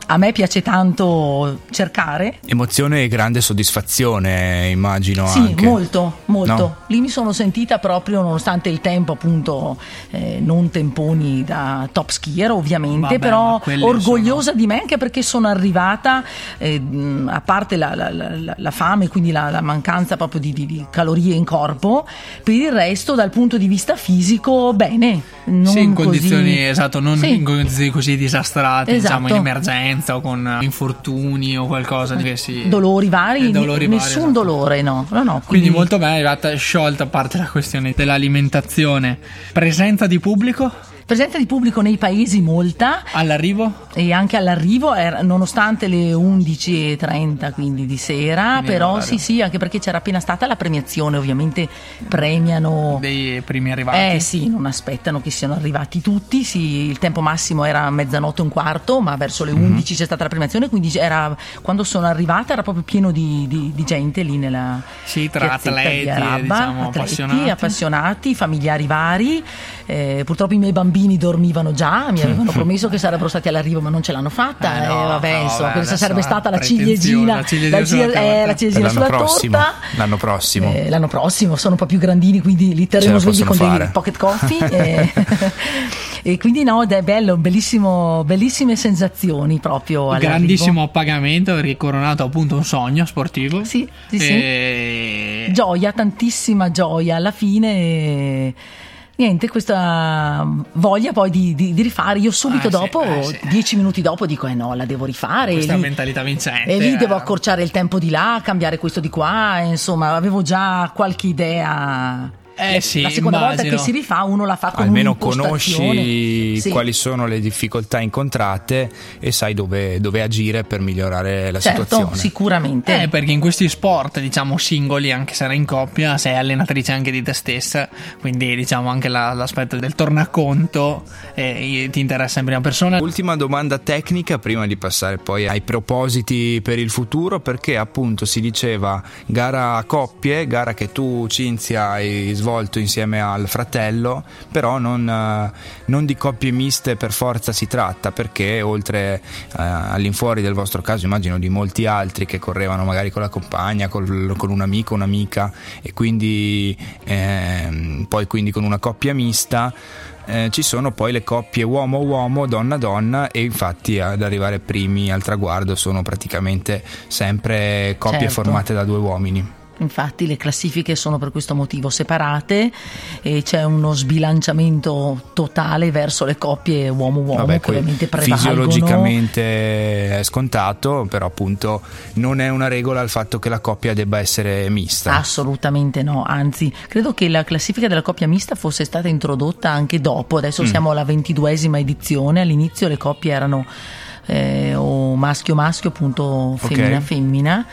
a me piace tanto cercare. Emozione e grande soddisfazione, immagino Sì, anche. molto, molto. No? Lì mi sono sentita proprio, nonostante il tempo, appunto, eh, non temponi da top skier, ovviamente, Vabbè, però orgogliosa di me anche perché sono arrivata, eh, a parte la, la- la- la fame, quindi la, la mancanza proprio di, di- di calorie in corpo, per il resto, dal punto di vista fisico, bene. Non sì, in così- condizioni, esatto, non Sì. in condizioni così disastrate, Esatto. diciamo in emergenza o con infortuni o qualcosa che si... Dolori vari, Eh, dolori vari, nessun esatto. dolore, no. no, no, Quindi molto bene, è arrivata sciolta a parte la questione dell'alimentazione. Presenza di pubblico Presenza di pubblico nei paesi molta, all'arrivo? E anche all'arrivo, era- nonostante le 11.30 quindi di sera, Quindi però sì sì, anche perché c'era appena stata la premiazione, ovviamente premiano... Dei primi arrivati. Eh sì, non aspettano che siano arrivati tutti, sì, il tempo massimo era mezzanotte e un quarto, ma verso le 11 c'è stata la premiazione, quindi era, quando sono arrivata era proprio pieno di, di- di gente lì nella Sì, tra atleti, di Arabba, diciamo, atleti, appassionati. appassionati, familiari vari. Eh, purtroppo i miei bambini dormivano già, mi avevano promesso che sarebbero stati all'arrivo, ma non ce l'hanno fatta. Eh Eh, no, vabbè, no, insomma, questa sarebbe stata la ciliegina, la ciliegina la sulla cil- eh, la ciliegina L'anno sulla prossimo, torta. l'anno prossimo. Eh, l'anno prossimo sono un po' più grandini, quindi li terremo svegli con possono dei fare. pocket coffee. e, e quindi no, è bello, bellissimo, bellissime sensazioni proprio. all'arrivo. Grandissimo appagamento perché è coronato appunto un sogno sportivo. Sì, sì, sì. E... Gioia, tantissima gioia alla fine. Niente, questa voglia poi di, di- di rifare. Io subito sì, dopo, eh sì. dieci minuti dopo, dico: Eh no, la devo rifare. Questa lì, mentalità vincente. e lì eh. devo accorciare il tempo di là, cambiare questo di qua. Insomma, avevo già qualche idea. Eh sì, la seconda volta immagino. che si rifà, uno la fa con Almeno conosci Sì. quali sono le difficoltà incontrate e sai dove, dove agire per migliorare la Certo, situazione. sicuramente. Eh, perché in questi sport, diciamo, singoli, anche se era in coppia, sei allenatrice anche di te stessa, quindi diciamo anche la- l'aspetto del tornaconto eh, ti interessa in prima persona. Ultima domanda tecnica prima di passare poi ai propositi per il futuro perché appunto si diceva gara a coppie, gara che tu Cinzia hai svolto insieme al fratello, però non, eh, non di coppie miste per forza si tratta perché oltre eh, all'infuori del vostro caso immagino di molti altri che correvano magari con la compagna, col- con un amico, un'amica e quindi ehm, poi quindi con una coppia mista eh, ci sono poi le coppie uomo-uomo, donna-donna e infatti ad arrivare primi al traguardo sono praticamente sempre coppie Certo. formate da due uomini. Infatti le classifiche sono per questo motivo separate e c'è uno sbilanciamento totale verso le coppie uomo-uomo Vabbè, che ovviamente prevalgono. fisiologicamente è scontato, però appunto non è una regola il fatto che la coppia debba essere mista. Assolutamente no, anzi credo che la classifica della coppia mista fosse stata introdotta anche dopo, adesso Mm. siamo alla ventiduesima edizione, all'inizio le coppie erano eh, o maschio-maschio, appunto femmina-femmina. femmina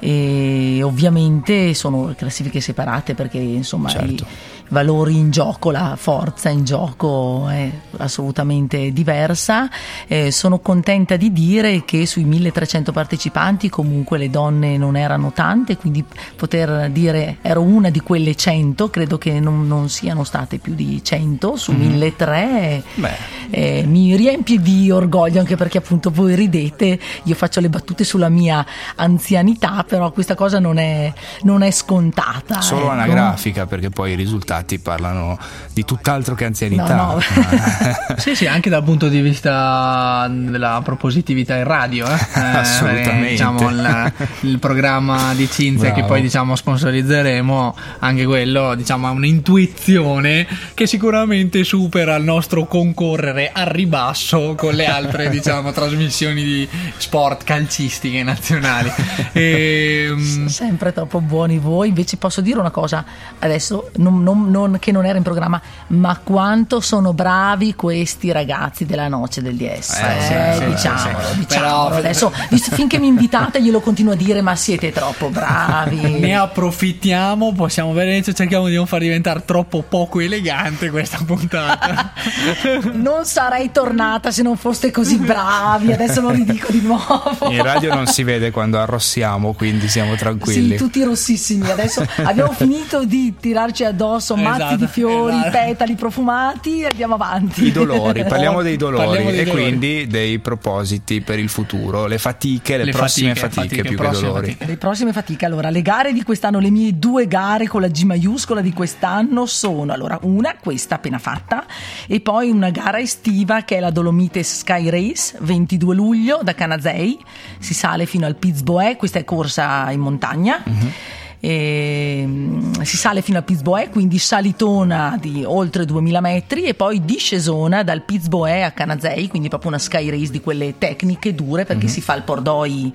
e ovviamente sono classifiche separate perché insomma Certo. Valori in gioco, la forza in gioco è assolutamente diversa. Eh, sono contenta di dire che sui 1300 partecipanti comunque le donne non erano tante, quindi poter dire ero una di quelle 100, credo che non, non siano state più di 100 su 1300. Beh. Eh, mi riempie di orgoglio anche perché appunto voi ridete, io faccio le battute sulla mia anzianità, però questa cosa non è, non è scontata. Solo ecco. anagrafica perché poi i risultati invitati parlano di tutt'altro che anzianità. No, no. Sì, sì, anche dal punto di vista della propositività in radio, eh? Eh, Assolutamente. diciamo, il, il programma di Cinzia che poi diciamo sponsorizzeremo, anche quello diciamo ha un'intuizione che sicuramente supera il nostro concorrere al ribasso con le altre diciamo trasmissioni di sport calcistiche nazionali. Ehm, Sempre troppo buoni voi. Invece posso dire una cosa, adesso non- non- non- che non era in programma, ma quanto sono bravi questi ragazzi della noce del DS. Eh, Eh, sì, sì, diciamolo, sì, sì. diciamolo. Però- Adesso, visto- finché mi invitate, glielo continuo a dire, ma siete troppo bravi. Ne approfittiamo, possiamo vedere, cerchiamo di non far diventare troppo poco elegante questa puntata. Non sarei tornata se non foste così bravi. Adesso lo ridico di nuovo. In radio non si vede quando arrossiamo, quindi siamo tranquilli. Sì, tutti rossissimi. Adesso abbiamo finito di tirarci addosso mazzi Esatto, di fiori, esatto. petali profumati e andiamo avanti. I dolori, parliamo dei dolori Parliamo dei e dolori. quindi dei propositi per il futuro, le fatiche, le, Le prossime fatiche, fatiche, fatiche, più che prossime dolori. fatiche. Le prossime fatiche, allora, le gare di quest'anno, le mie due gare con la G maiuscola di quest'anno sono, allora, una, questa appena fatta, e poi una gara estiva che è la Dolomite Sky Race, 22 luglio da Canazei, si sale fino al Pizboe, questa è corsa in montagna. E, mm, si sale fino al Pizboe, quindi salitona di oltre 2000 metri e poi discesona dal Pizboe a Canazei, quindi proprio una sky race di quelle tecniche dure perché si fa il pordoi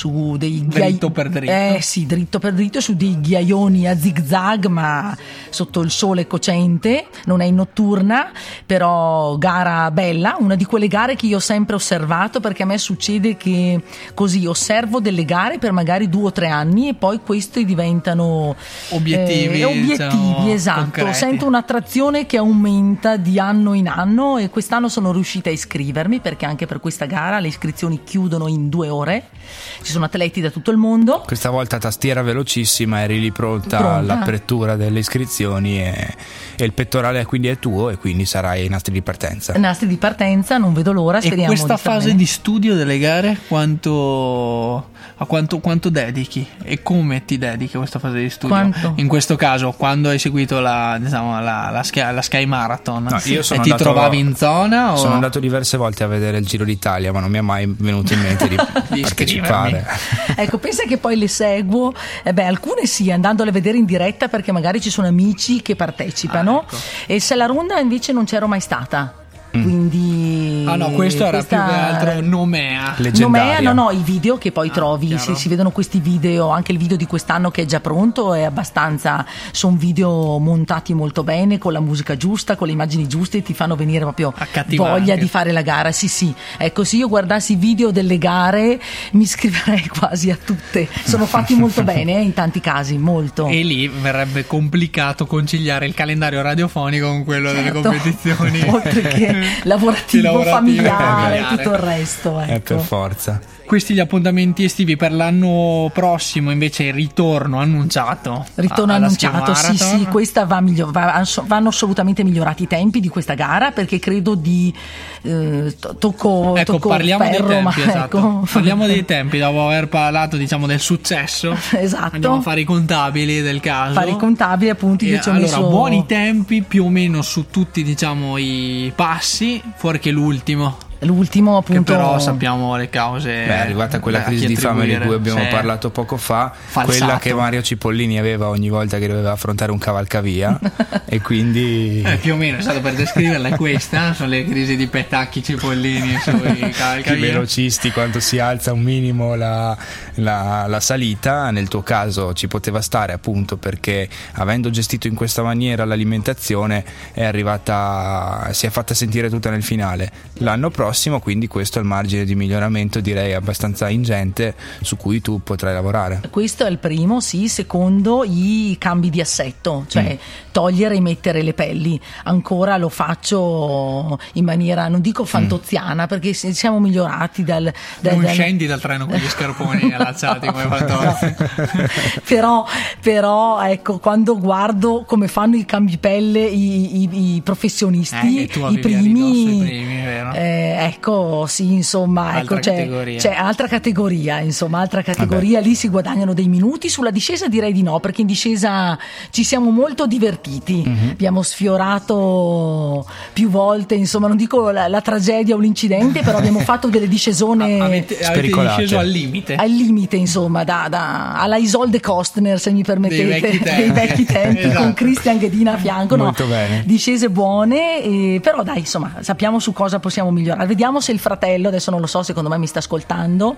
su dei Dritto per dritto. Eh sì, dritto per dritto su dei ghiaioni a zig zag, ma sotto il sole cocente, non è in notturna, però gara bella, una di quelle gare che io ho sempre osservato perché a me succede che così osservo delle gare per magari due o tre anni e poi questi diventano Obiettivi, eh, obiettivi, diciamo, esatto. concreti. Sento un'attrazione che aumenta di anno in anno e quest'anno sono riuscita a iscrivermi perché anche per questa gara le iscrizioni chiudono in due ore. Ci sono atleti da tutto il mondo. Questa volta tastiera velocissima, eri lì pronta, Pronta. all'apertura delle iscrizioni e, e il pettorale quindi è tuo e quindi sarai ai nastri di partenza. Nastri di partenza, non vedo l'ora. E Speriamo questa di fase bene. di studio delle gare, quanto, a quanto, quanto dedichi e come ti dedichi a questa fase di studio? Quanto? In questo caso, quando hai seguito la, diciamo, la, la Sky, la Sky Marathon, No, io sono e ti andato- trovavi in zona? O... Sono andato diverse volte a vedere il Giro d'Italia, ma non mi è mai venuto in mente di, Di partecipare. Ecco, pensa che poi le seguo, eh beh, alcune sì, andandole a vedere in diretta perché magari ci sono amici che partecipano Ah, ecco. e se la ronda invece non c'ero mai stata. Quindi Ah no, questo era questa- più che altro Nomea. Leggendaria. Nomea, no, no, i video che poi trovi, chiaro. si, si vedono questi video, anche il video di quest'anno che è già pronto, è abbastanza, sono video montati molto bene, con la musica giusta, con le immagini giuste, ti fanno venire proprio voglia di fare la gara, sì sì, ecco se io guardassi i video delle gare mi iscriverei quasi a tutte, sono fatti molto bene eh, in tanti casi, molto. E lì verrebbe complicato conciliare il calendario radiofonico con quello delle Certo. competizioni. Oltre che lavorativo, Lavorativo, familiare, familiare. tutto il resto. Eh, Ecco. per forza. Questi gli appuntamenti estivi per l'anno prossimo, invece, il ritorno annunciato. Ritorno annunciato, sì, sì, questa va miglio- va- vanno assolutamente migliorati i tempi di questa gara perché credo di eh, to- tocco, Ecco, tocco parliamo ferro, dei tempi, esatto. ecco. Parliamo dei tempi, dopo aver parlato, diciamo, del successo. Esatto. Andiamo a fare i contabili del caso. Fare i contabili, appunto, E ci ho allora, messo buoni tempi più o meno su tutti, diciamo, i passi, fuori che l'ultimo. l'ultimo Che appunto però sappiamo le cause. Beh, è arrivata quella eh, a crisi di fame di cui abbiamo Sì. parlato poco fa, Falsato. quella che Mario Cipollini aveva ogni volta che doveva affrontare un cavalcavia e quindi Eh, più o meno, è stato per descriverla è questa, sono le crisi di petacchi cipollini sui i cavalcavia. velocisti quando si alza un minimo la, la- la salita nel tuo caso ci poteva stare appunto perché avendo gestito in questa maniera l'alimentazione è arrivata si è fatta sentire tutta nel finale l'anno prossimo quindi questo è il margine di miglioramento direi abbastanza ingente su cui tu potrai lavorare Questo è il primo, sì. Secondo, i cambi di assetto, cioè Mm. togliere e mettere le pelli. Ancora lo faccio in maniera, non dico fantoziana, perché si- siamo migliorati dal... dal- non dal- scendi dal treno con gli scarponi allacciati come fantozzi. però, però, ecco, quando guardo come fanno i cambipelle i, i- i professionisti, Eh, i primi, i primi, vero? eh, ecco, sì, insomma, Altra ecco, c'è, categoria. c'è altra categoria, insomma, altra categoria, lì si guadagnano dei minuti, sulla discesa direi di no, perché in discesa ci siamo molto divertiti, Mhm. abbiamo sfiorato più volte, insomma, non dico la, la tragedia o l'incidente, però abbiamo fatto delle discesone Avete, avete spericolate. disceso al limite. al limite, insomma, da, da- alla Isolde Kostner, se mi permettete, Dei vecchi tempi. dei vecchi tempi, Esatto. con Christian Ghedina a fianco, no? Molto bene. discese buone, e- però dai, insomma, sappiamo su cosa possiamo migliorare. Vediamo se il fratello, adesso non lo so, secondo me mi sta ascoltando,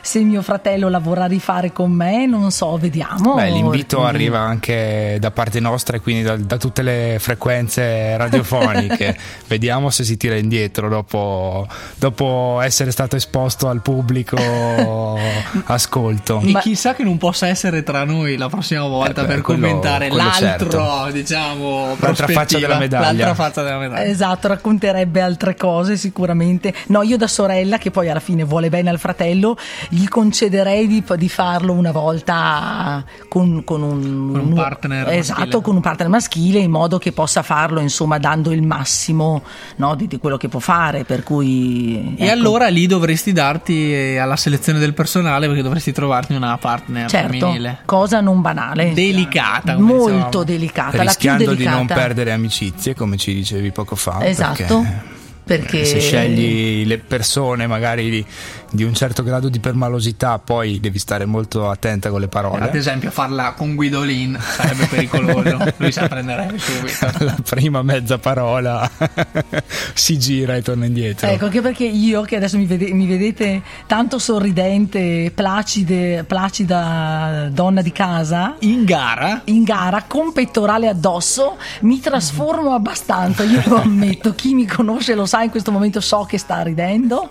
se mio fratello la vorrà rifare con me, non so, vediamo. Beh, l'invito Mm. arriva anche da parte nostra e quindi da, da tutte le frequenze radiofoniche. Vediamo se si tira indietro dopo, dopo essere stato esposto al pubblico ascolto. E Ma- chissà che non possa essere tra noi la prossima volta Eh beh, per quello- commentare quello l'altro, certo. diciamo, L'altra faccia della medaglia. L'altra faccia della medaglia. Esatto, racconterebbe altre cose sicuramente. No, io da sorella, che poi alla fine vuole bene al fratello, gli concederei di, di farlo una volta con, con un, Con un partner Esatto, maschile. con un partner maschile, in modo che possa farlo, insomma, dando il massimo no, di, di quello che può fare. Per cui. E ecco. allora lì dovresti darti eh, alla selezione del personale perché dovresti trovarti una partner Certo, femminile. cosa non banale. Delicata, come Molto dicevamo. delicata, la più Rischiando di delicata. non perdere amicizie, come ci dicevi poco fa. Esatto. perché- Perché Se scegli le persone magari di, un certo grado di permalosità, poi devi stare molto attenta con le Ad parole. esempio, farla con Guidolin sarebbe pericoloso. Lui sa prendere subito. La prima mezza parola si gira e torna indietro. Ecco, anche perché io, che adesso mi, vede- mi vedete tanto sorridente, placide, placida donna di casa, In gara in gara con pettorale addosso, mi trasformo abbastanza, io lo ammetto. Chi mi conosce lo sa, in questo momento so che sta ridendo.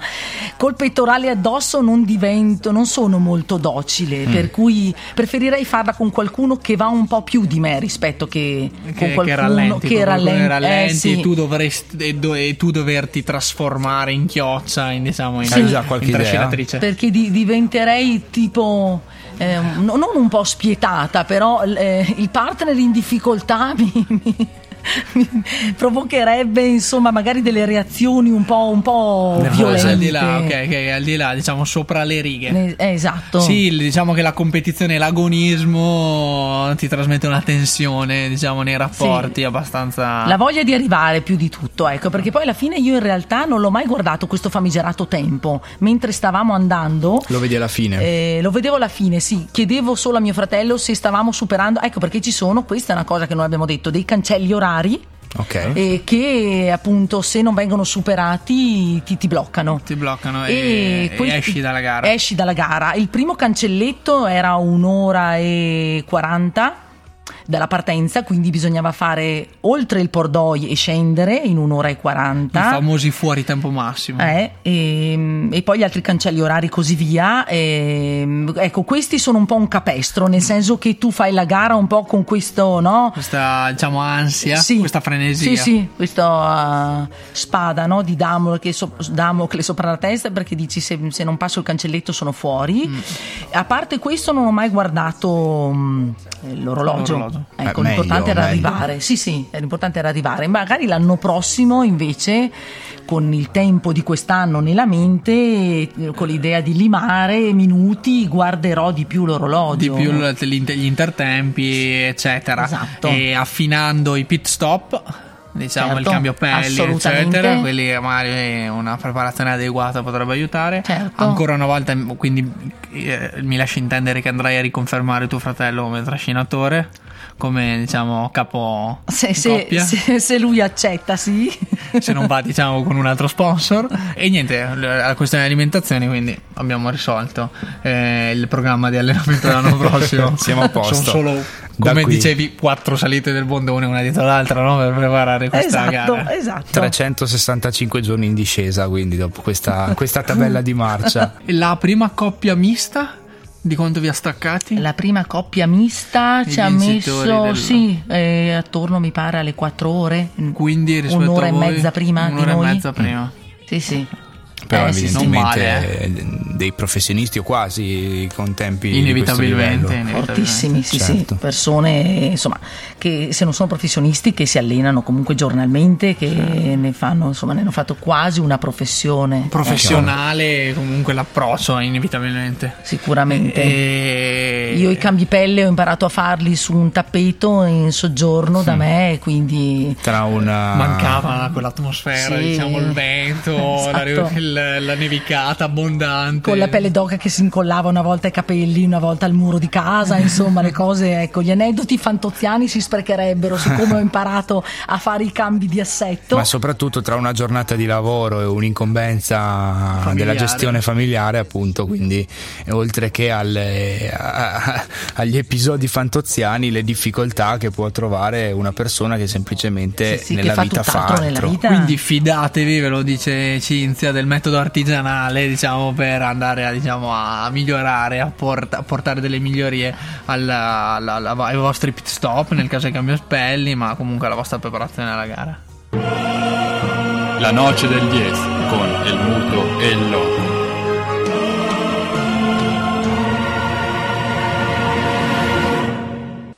Col pettorale addosso non divento, non sono molto docile, Mm. per cui preferirei farla con qualcuno che va un po' più di me rispetto che, con che, qualcuno che rallenti, che con qualcuno rallen- che eh, rallenti sì. e tu dovresti e, do- e tu doverti trasformare in chioccia in diciamo in, qualche in idea? trascinatrice perché di- diventerei tipo eh, no- non un po' spietata però eh, il partner in difficoltà mi- mi provocherebbe insomma magari delle reazioni un po', un po' Nervose. violente al di là ok ok al di là diciamo sopra le righe Eh, eh, esatto Sì, diciamo che la competizione e l'agonismo ti trasmette una tensione, diciamo, nei rapporti Sì. abbastanza. La voglia di arrivare più di tutto, ecco, perché poi alla fine io in realtà non l'ho mai guardato questo famigerato tempo. Mentre stavamo andando, Lo vedi alla fine. Eh, lo vedevo alla fine, sì. Chiedevo solo a mio fratello se stavamo superando. Ecco perché ci sono, questa è una cosa che noi abbiamo detto, dei cancelli orari ok. eh, che appunto se non vengono superati ti, ti bloccano. Ti bloccano e, e questi- esci dalla gara. Esci dalla gara. Il primo cancelletto era un'ora e 40 dalla partenza, quindi bisognava fare oltre il Pordoi e scendere in un'ora e 40. I famosi fuori tempo massimo. Eh, e, e poi gli altri cancelli orari così via. E, ecco, questi sono un po' un capestro, nel senso che tu fai la gara un po' con questo, no? Questa, diciamo, ansia, Sì. questa frenesia. Sì, sì, questa uh, spada no, di Damocle, so- Damocle sopra la testa perché dici se, se non passo il cancelletto sono fuori. Mm. A parte questo non ho mai guardato mm, l'orologio. L'orologio. Ecco, Eh, l'importante meglio, era meglio. arrivare. Sì, sì, l'importante era arrivare. Magari l'anno prossimo invece con il tempo di quest'anno nella mente, eh, con l'idea di limare minuti, guarderò di più l'orologio. Di più gli intertempi, eccetera. Esatto. E affinando i pit stop. Diciamo Certo, il cambio pelli, eccetera. Quelli magari una preparazione adeguata potrebbe aiutare. Certo. Ancora una volta, quindi eh, mi lasci intendere che andrai a riconfermare tuo fratello come trascinatore, come diciamo capo Se, se- coppia. se- se lui accetta, sì. se non va diciamo con un altro sponsor e niente la questione di alimentazione quindi abbiamo risolto eh, il programma di allenamento dell'anno prossimo Siamo a posto. sono solo Da come dicevi quattro salite del bondone una dietro l'altra no? per preparare questa esatto, gara esatto. 365 giorni in discesa, quindi dopo questa, questa tabella di marcia. la prima coppia mista di quanto vi ha staccati? La prima coppia mista I ci ha messo, del- sì, eh, attorno mi pare alle 4 ore. quindi rispetto un'ora a e voi, mezza prima di un'ora e mezza prima. Sì, sì. però Eh, evidentemente Non male, eh, dei professionisti o quasi con tempi Inevitabilmente. Fortissimi, sì, sì, Certo. persone insomma che se non sono professionisti che si allenano comunque giornalmente, che ne fanno, insomma, ne hanno fatto quasi una professione. Professionale, comunque l'approccio, inevitabilmente. Sicuramente. E... Io i cambi pelle ho imparato a farli su un tappeto in soggiorno da me, quindi Tra una Mancava quell'atmosfera, Sì. diciamo il vento, la, Esatto. il- la nevicata abbondante. Con la pelle d'oca che si incollava una volta ai capelli, una volta al muro di casa, insomma, le cose, ecco, gli aneddoti fantoziani si sprecherebbero su come ho imparato a fare i cambi di assetto. ma soprattutto tra una giornata di lavoro e un'incombenza Familiare. della gestione familiare, appunto, quindi eh, oltre che alle- a- agli episodi fantoziani, le difficoltà che può trovare una persona che semplicemente Sì, sì, che nella fa vita fa nella altro. vita. Quindi fidatevi, ve lo dice Cinzia, del metodo artigianale, diciamo, per andare a, diciamo, a migliorare, a, port- a portare delle migliorie alla- alla- alla- ai vostri pit stop, nel caso di cambio spelli, ma comunque alla vostra preparazione alla gara. La noce del 10 con il muto e il loco.